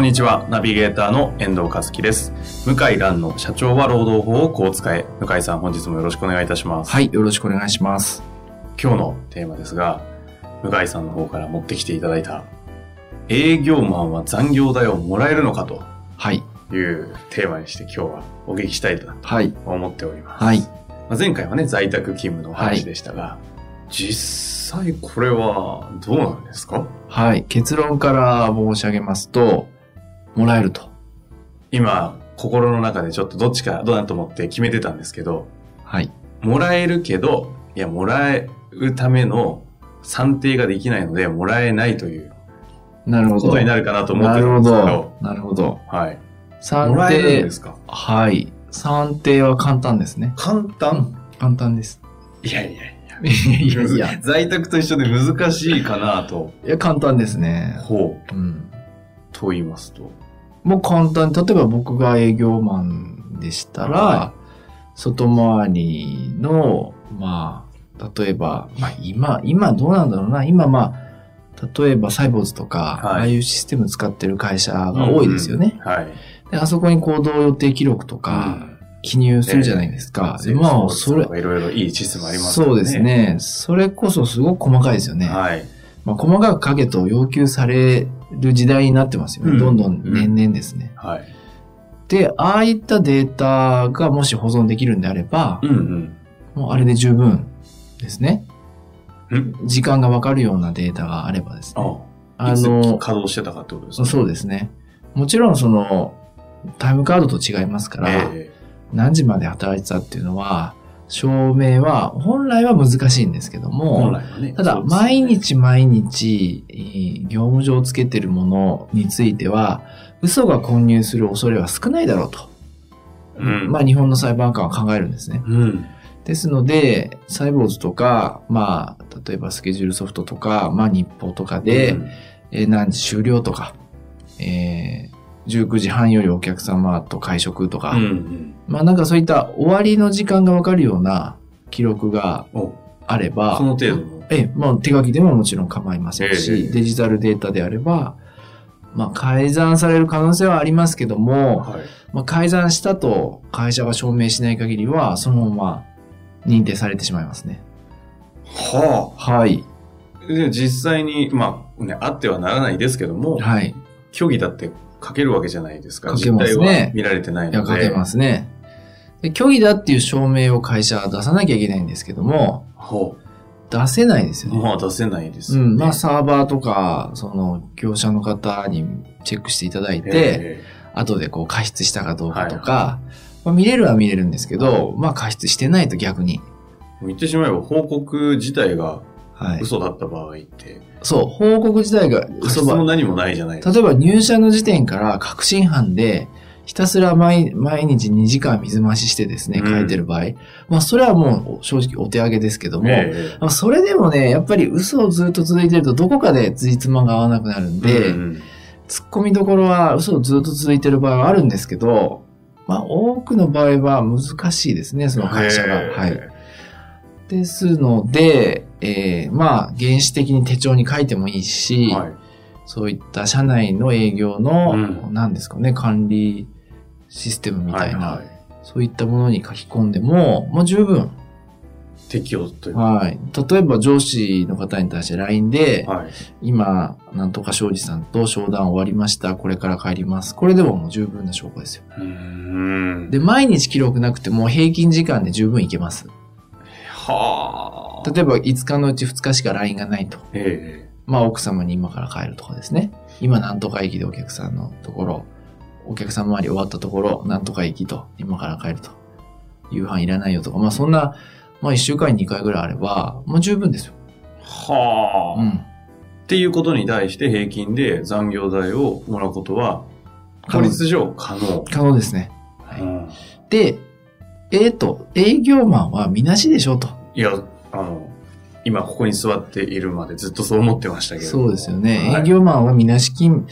こんにちは、ナビゲーターの遠藤和樹です。向井蘭の社長は労働法をこう使え。向井さん、本日もよろしくお願いいたします。はい、よろしくお願いします。今日のテーマですが、向井さんの方から持ってきていただいた、営業マンは残業代をもらえるのかとはい、いうテーマにして今日はお聞きしたいとはい、思っております。はい。まあ前回はね、在宅勤務のお話でしたが、実際これはどうなんですか？はい。結論から申し上げますと、もらえると。今、心の中でちょっとどっちかどうなと思って決めてたんですけど、はい。もらえるけど、いや、もらえるための算定ができないので、もらえないというなるほど。ことになるかなと思ってなるんですけど、ど。なるほど。はい。算定で、すか？はい。算定は簡単ですね。簡単？簡単です。いやいやいや。いやいや、在宅と一緒で難しいかなと。いや、簡単ですね。ほう。うん。と言いますと。もう簡単。例えば僕が営業マンでしたら、は外回りの、まあ、例えば、まあ今、今どうなんだろうな。今まあ、例えばサイボーズとか、はいああいうシステム使ってる会社が多いですよね。うんはい。であそこに行動予定記録とか記入するじゃないですか。でまあ、それ、いろいろいいシステムありますからそうです。ね。それこそすごく細かいですよね。はい。まあ、細かく書けと要求される時代になってますよね。うんどんどん年々ですね。はい。で、ああいったデータがもし保存できるんであればう、んうん。もうあれで十分ですね。うん時間がわかるようなデータがあればですね。ああの、稼働してたかってことですね。そうですね。もちろんその、タイムカードと違いますから、え何時まで働いてたっていうのは、証明は本来は難しいんですけどえも、ね。ただ、毎日毎日、えー業務上つけてるものについては、嘘が混入する恐れは少ないだろうと。うん。まあ、日本の裁判官は考えるんですね。うん。ですので、サイボーズとか、まあ、例えばスケジュールソフトとか、まあ、日報とかで、うんえー何時終了とか、えー19時半よりお客様と会食とか、うんうん。まあなんかそういった終わりの時間がわかるような記録がおあれば、その程度の。ええ、まあ手書きでももちろん構いませんし、ええデジタルデータであれば、まあ改ざんされる可能性はありますけども、はい。まあ改ざんしたと会社が証明しない限りは、そのまま認定されてしまいますね。ははい。あ。で、実際に、まあ、ね、あってはならないですけども、はい。虚偽だって書けるわけじゃないですか。書けますね見られてないいや、ので。書けますね。で虚偽だっていう証明を会社は出さなきゃいけないんですけども、ほ出せないですう。よね。まあ出せないですよね。うん、まあサーバーとか、その業者の方にチェックしていただいて、え後でこう過失したかどうかとか、まあ、見れるは見れるんですけど、まあ過失してないと逆に。え言ってしまえば報告自体がはい。嘘だった場合って、そう、報告自体が過嘘も何もないじゃないですか。例えば入社の時点から確信犯で、ひたすら毎毎日2時間水増ししてですね、うん。書いてる場合、まあそれはもう正直お手上げですけども、えまあそれでもね、やっぱり嘘をずっと続いてるとどこかで辻褄が合わなくなるんえで、うん突っ込みどころは嘘をずっと続いてる場合はあるんですけど、まあ多くの場合は難しいですね、その会社が。ええ。はい。ですので、えーまあ原始的に手帳に書いてもいいし、はい。そういった社内の営業の、うん何ですかね、管理システムみたいな、はいはいそういったものに書き込んでも、もう十分。適用というか。はい。例えば上司の方に対して LINE で、はい。今、なんとか庄司さんと商談終わりました。これから帰ります。これでももう十分な証拠ですよ。で、毎日記録なくても平均時間で十分いけます。はあ。例えば5日のうち2日しか LINE がないと。えまあ奥様に今から帰るとかですね。今なんとか駅でお客さんのところ、お客さん周り終わったところ、なんとか駅と、今から帰ると。夕飯いらないよとか、まあそんな、まあ1週間に2回ぐらいあれば、もう十分ですよ。はあ。うん。っていうことに対して平均で残業代をもらうことは、法律上可能。可能ですね。はいうんで、えっ、と、営業マンはみなしでしょと。いや、今ここに座っているまでずっとそう思ってましたけど。そうですよね。はい営業マンはみなし金、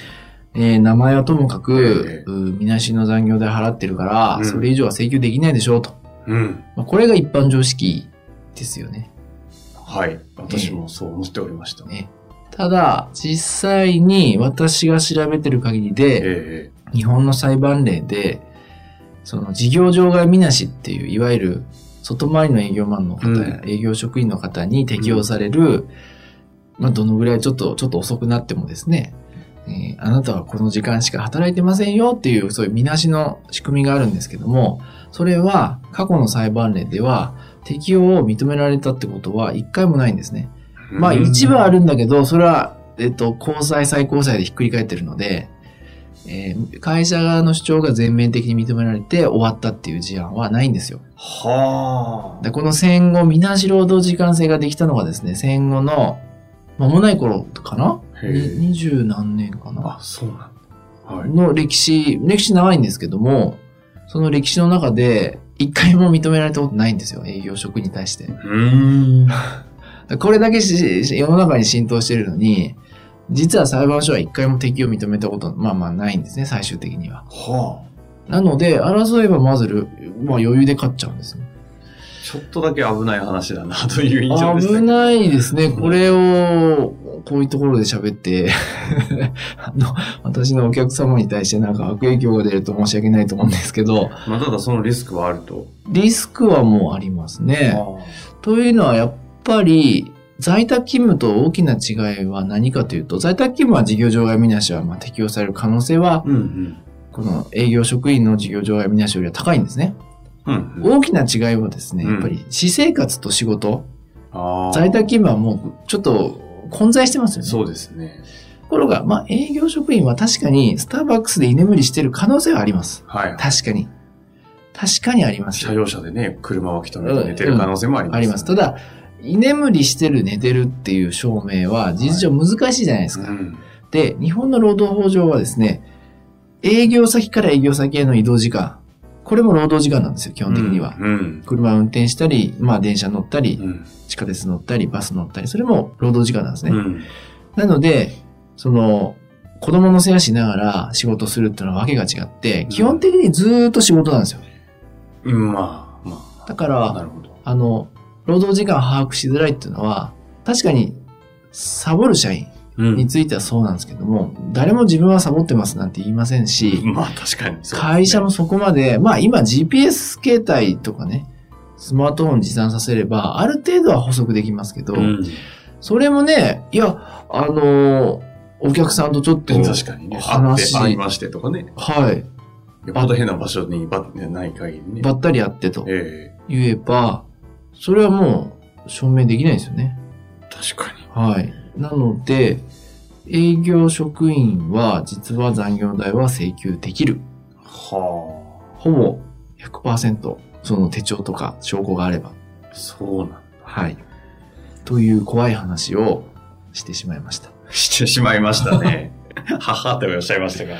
えー名前はともかく、ええうみなしの残業代払ってるから、うんそれ以上は請求できないでしょうと。うん。まあ、これが一般常識ですよね。はい。私もそう思っておりました。ねただ、実際に私が調べてる限りで、え日本の裁判例で、その事業場外みなしっていう、いわゆる外回りの営業マンの方や営業職員の方に適用される、まあどのぐらいちょっと、ちょっと遅くなってもですね、えーあなたはこの時間しか働いてませんよっていう、そういうみなしの仕組みがあるんですけども、それは過去の裁判例では適用を認められたってことは一回もないんですね。えまあ一部はあるんだけど、それは、えっと、高裁、最高裁でひっくり返ってるので、えー会社側の主張が全面的に認められて終わったっていう事案はないんですよ。はでこの戦後、みなし労働時間制ができたのがですね、戦後の間もない頃かな？二十何年かな？あ、そうなんだ。はい。の歴史、歴史長いんですけども、その歴史の中で一回も認められたことないんですよ、営業職に対して。うーん。これだけしし世の中に浸透してるのに、実は裁判所は一回も適用を認めたこと、まあまあないんですね、最終的には。はあ。なので、争えばまずる、まあ余裕で勝っちゃうんですよ。ちょっとだけ危ない話だなという印象でしたけど。危ないですね。これを、こういうところで喋って、あの、私のお客様に対してなんか悪影響が出ると申し訳ないと思うんですけど、まあ、ただそのリスクはあると。リスクはもうありますね。はというのはやっぱり、在宅勤務と大きな違いは何かというと、在宅勤務は事業場外みなしはまあ適用される可能性は、うんうん。この営業職員の事業場外みなしよりは高いんですね。うんうん。大きな違いはですね、うんやっぱり私生活と仕事、ああ。在宅勤務はもうちょっと混在してますよね。そうですね。ところが、まあ営業職員は確かにスターバックスで居眠りしてる可能性はあります。はい。確かに。確かにあります。車用車でね、車を人めて寝てる可能性もあります、あります。た、だ、居眠りしてる寝てるっていう証明は事実上難しいじゃないですか。うん。で、日本の労働法上はですね、営業先から営業先への移動時間、これも労働時間なんですよ、基本的には。うん。車運転したり、まあ電車乗ったりう、ん。地下鉄乗ったり、バス乗ったり、それも労働時間なんですね。うん。なので、その、子供の世話しながら仕事するっていうのはわけが違って、基本的にずーっと仕事なんですよ。うん。まあ、まだから。あの、労働時間把握しづらいっていうのは、確かに、サボる社員うについてはそうなんですけども、誰も自分はサボってますなんて言いませんし、まあ、確かにね、会社もそこまで、まあ今 GPS 携帯とかね、スマートフォン持参させれば、ある程度は補足できますけど、うん。それもね、いや、あのーお客さんとちょっと、確かにね。話会って会いましてとかね。はい、よっぽど変な場所にばない限りね。ばったり会ってとえ言えば、それはもう証明できないですよね。え確かに。はい。なので、営業職員は実は残業代は請求できる。はほぼ100%その手帳とか証拠があれば。あ。そうなんだ。はい。という怖い話をしてしまいました。してしまいましたね。母っておっしゃいましたが。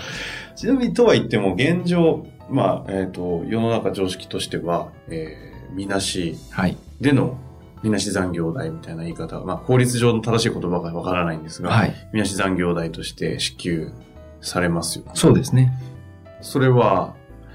ちなみにとは言っても、現状、まあ、えっ、と、世の中常識としては、えー、みなしはい。での、みなし残業代みたいな言い方、まあ、法律上の正しい言葉がわからないんですが、はい。みなし残業代として支給されますよ。そうですね。それは、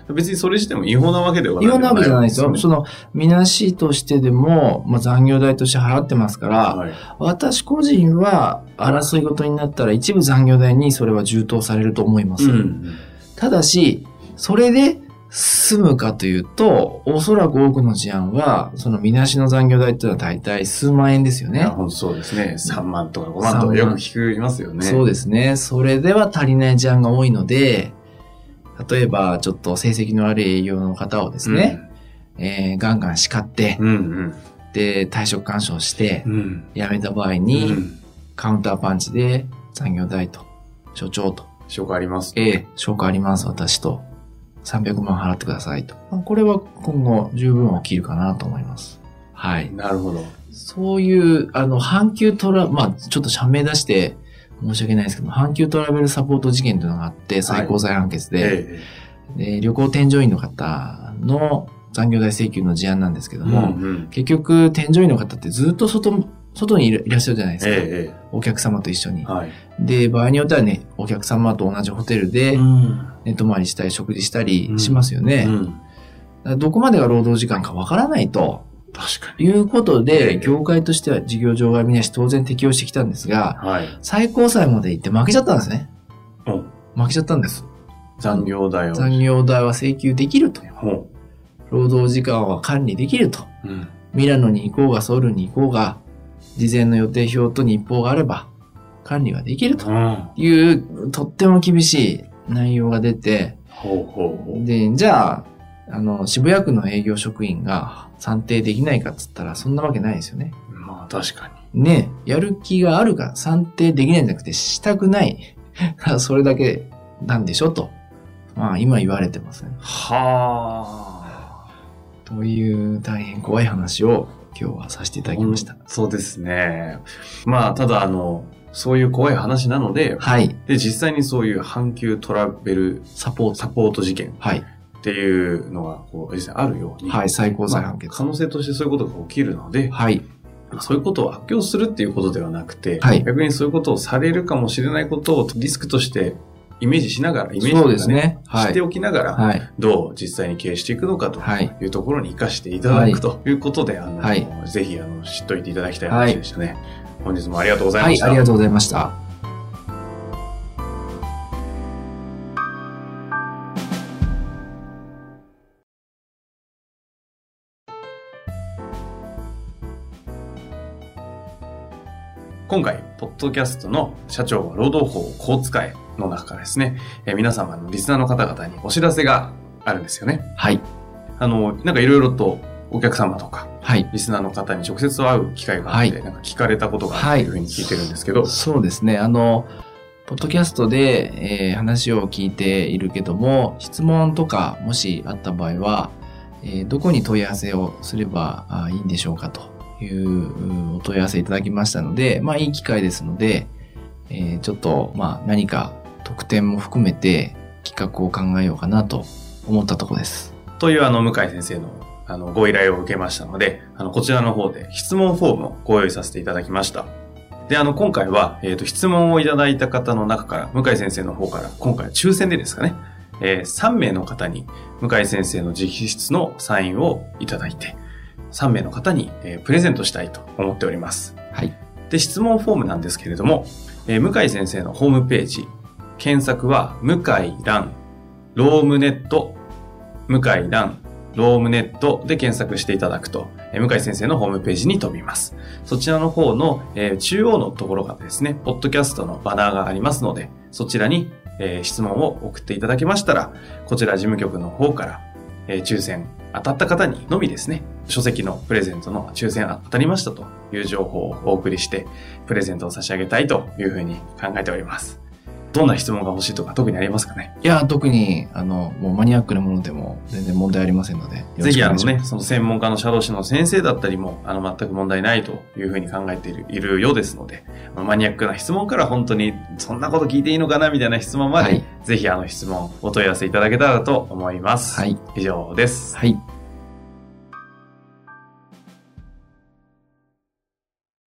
別にそれ自体も違法なわけではない。違法なわけじゃないですよ。ねその、みなしとしてでも、まあ、残業代として払ってますから、はい。私個人は争い事になったら一部残業代にそれは充当されると思います。うん。ただし、それで済むかというと、おそらく多くの事案は、そのみなしの残業代っていうのは大体数万円ですよね。本当そうですね。3万とか5万とかよく聞きますよね。そうですね。それでは足りない事案が多いので、例えばちょっと成績の悪い営業の方をですね、えーガンガン叱って、うん。うんで、退職干渉してう、ん。うん。辞めた場合うに、ん。カウンターパンチで残業代と、所長と、証拠あります。ええ、証拠あります、私と。300万払ってくださいと。まあこれは今後十分起きるかなと思います。はい。なるほど。そういう、あの、阪急トラ、まあ、ちょっと社名出して、申し訳ないですけど、阪急トラベルサポート事件というのがあって、最高裁判決で、えで旅行添乗員の方の残業代請求の事案なんですけどえも、うんうん結局、添乗員の方ってずっと外、外にいらっしゃるじゃないですか。ええお客様と一緒にええ。はい。で、場合によってはね、お客様と同じホテルで、ん。寝泊まりしたり食事したりしますよね。うん。だからどこまでが労働時間かわからないと確かに。いうことえで、え業界としては事業場外見なし当然適用してきたんですが、はい。最高裁まで行って負けちゃったんですね。うん負けちゃったんです。残業代を。残業代は請求できると。ほ労働時間は管理できると。う。うん。ミラノに行こうがソウルに行こうが、事前の予定表と日報があれば、管理はできるとうん。いう、とっても厳しい内容が出て、ほうほうほう。で、じゃあ、あの、渋谷区の営業職員が算定できないかっつったら、そんなわけないですよね。まあ確かねやる気があるか算定できないんじゃなくて、したくない。それだけなんでしょと。まあ、今言われてますね。に。はあ。という大変怖い話を今日はさせていただきました。そうですね。まあ、ただ、あの、そういう怖い話なので、はい。で、実際にそういう阪急トラベルサポート。サポート事件はい。っていうのが、こう、実際あるように、はい、最高裁まあ判決。可能性としてそういうことが起きるので、はい。そういうことを悪用するっていうことではなくて、はい逆にそういうことをされるかもしれないことをリスクとしてイメージしながら、イメージそうですね。はい。しておきながら、はい。どう実際に経営していくのかとはい。いうところに活かしていただくということで、あの、はいぜひあの知っといていただきたい話でしたね。本日もありがとうござい、ました。ありがとうございました。今回、ポッドキャストの社長は労働法をこう使えの中からですね、えー皆様のリスナーの方々にお知らせがあるんですよね。はい。あの、なんかいろいろとお客様とか、はい。リスナーの方に直接会う機会があって、はいなんか聞かれたことがあるというふうに聞いてるんですけど、そうですね。あの、ポッドキャストで、えー話を聞いているけども、質問とかもしあった場合は、えーどこに問い合わせをすればあいいんでしょうかといううお問い合わせいただきましたので、まあいい機会ですので、えーちょっと、まあ何か特典も含めて企画を考えようかなと思ったところです。というあの、向井先生のあの、ご依頼を受けましたので、あの、こちらの方で質問フォームをご用意させていただきました。で、あの、今回は、えっ、と、質問をいただいた方の中から、向井先生の方から、今回は抽選でですかね、えー3名の方に、向井先生の直筆のサインをいただいて、3名の方に、えープレゼントしたいと思っております。はい。で、質問フォームなんですけれども、えー向井先生のホームページ、検索は、向井蘭、ロームネット、向井蘭、ロームネットで検索していただくと、向井先生のホームページに飛びます。そちらの方の、え中央のところがですね、ポッドキャストのバナーがありますので、そちらに、え質問を送っていただけましたら、こちら事務局の方から、え抽選当たった方にのみですね、書籍のプレゼントの抽選当たりましたという情報をお送りして、プレゼントを差し上げたいというふうに考えております。どんな質問が欲しいとか特にありますかね？いや、特に、あの、もうマニアックなものでも全然問題ありませんので、ぜひあのね、その専門家の社労士の先生だったりも、あの、全く問題ないというふうに考えているいるようですので、マニアックな質問から本当に、そんなこと聞いていいのかなみたいな質問まで、はいぜひあの質問、お問い合わせいただけたらと思います。はい。以上です。はい。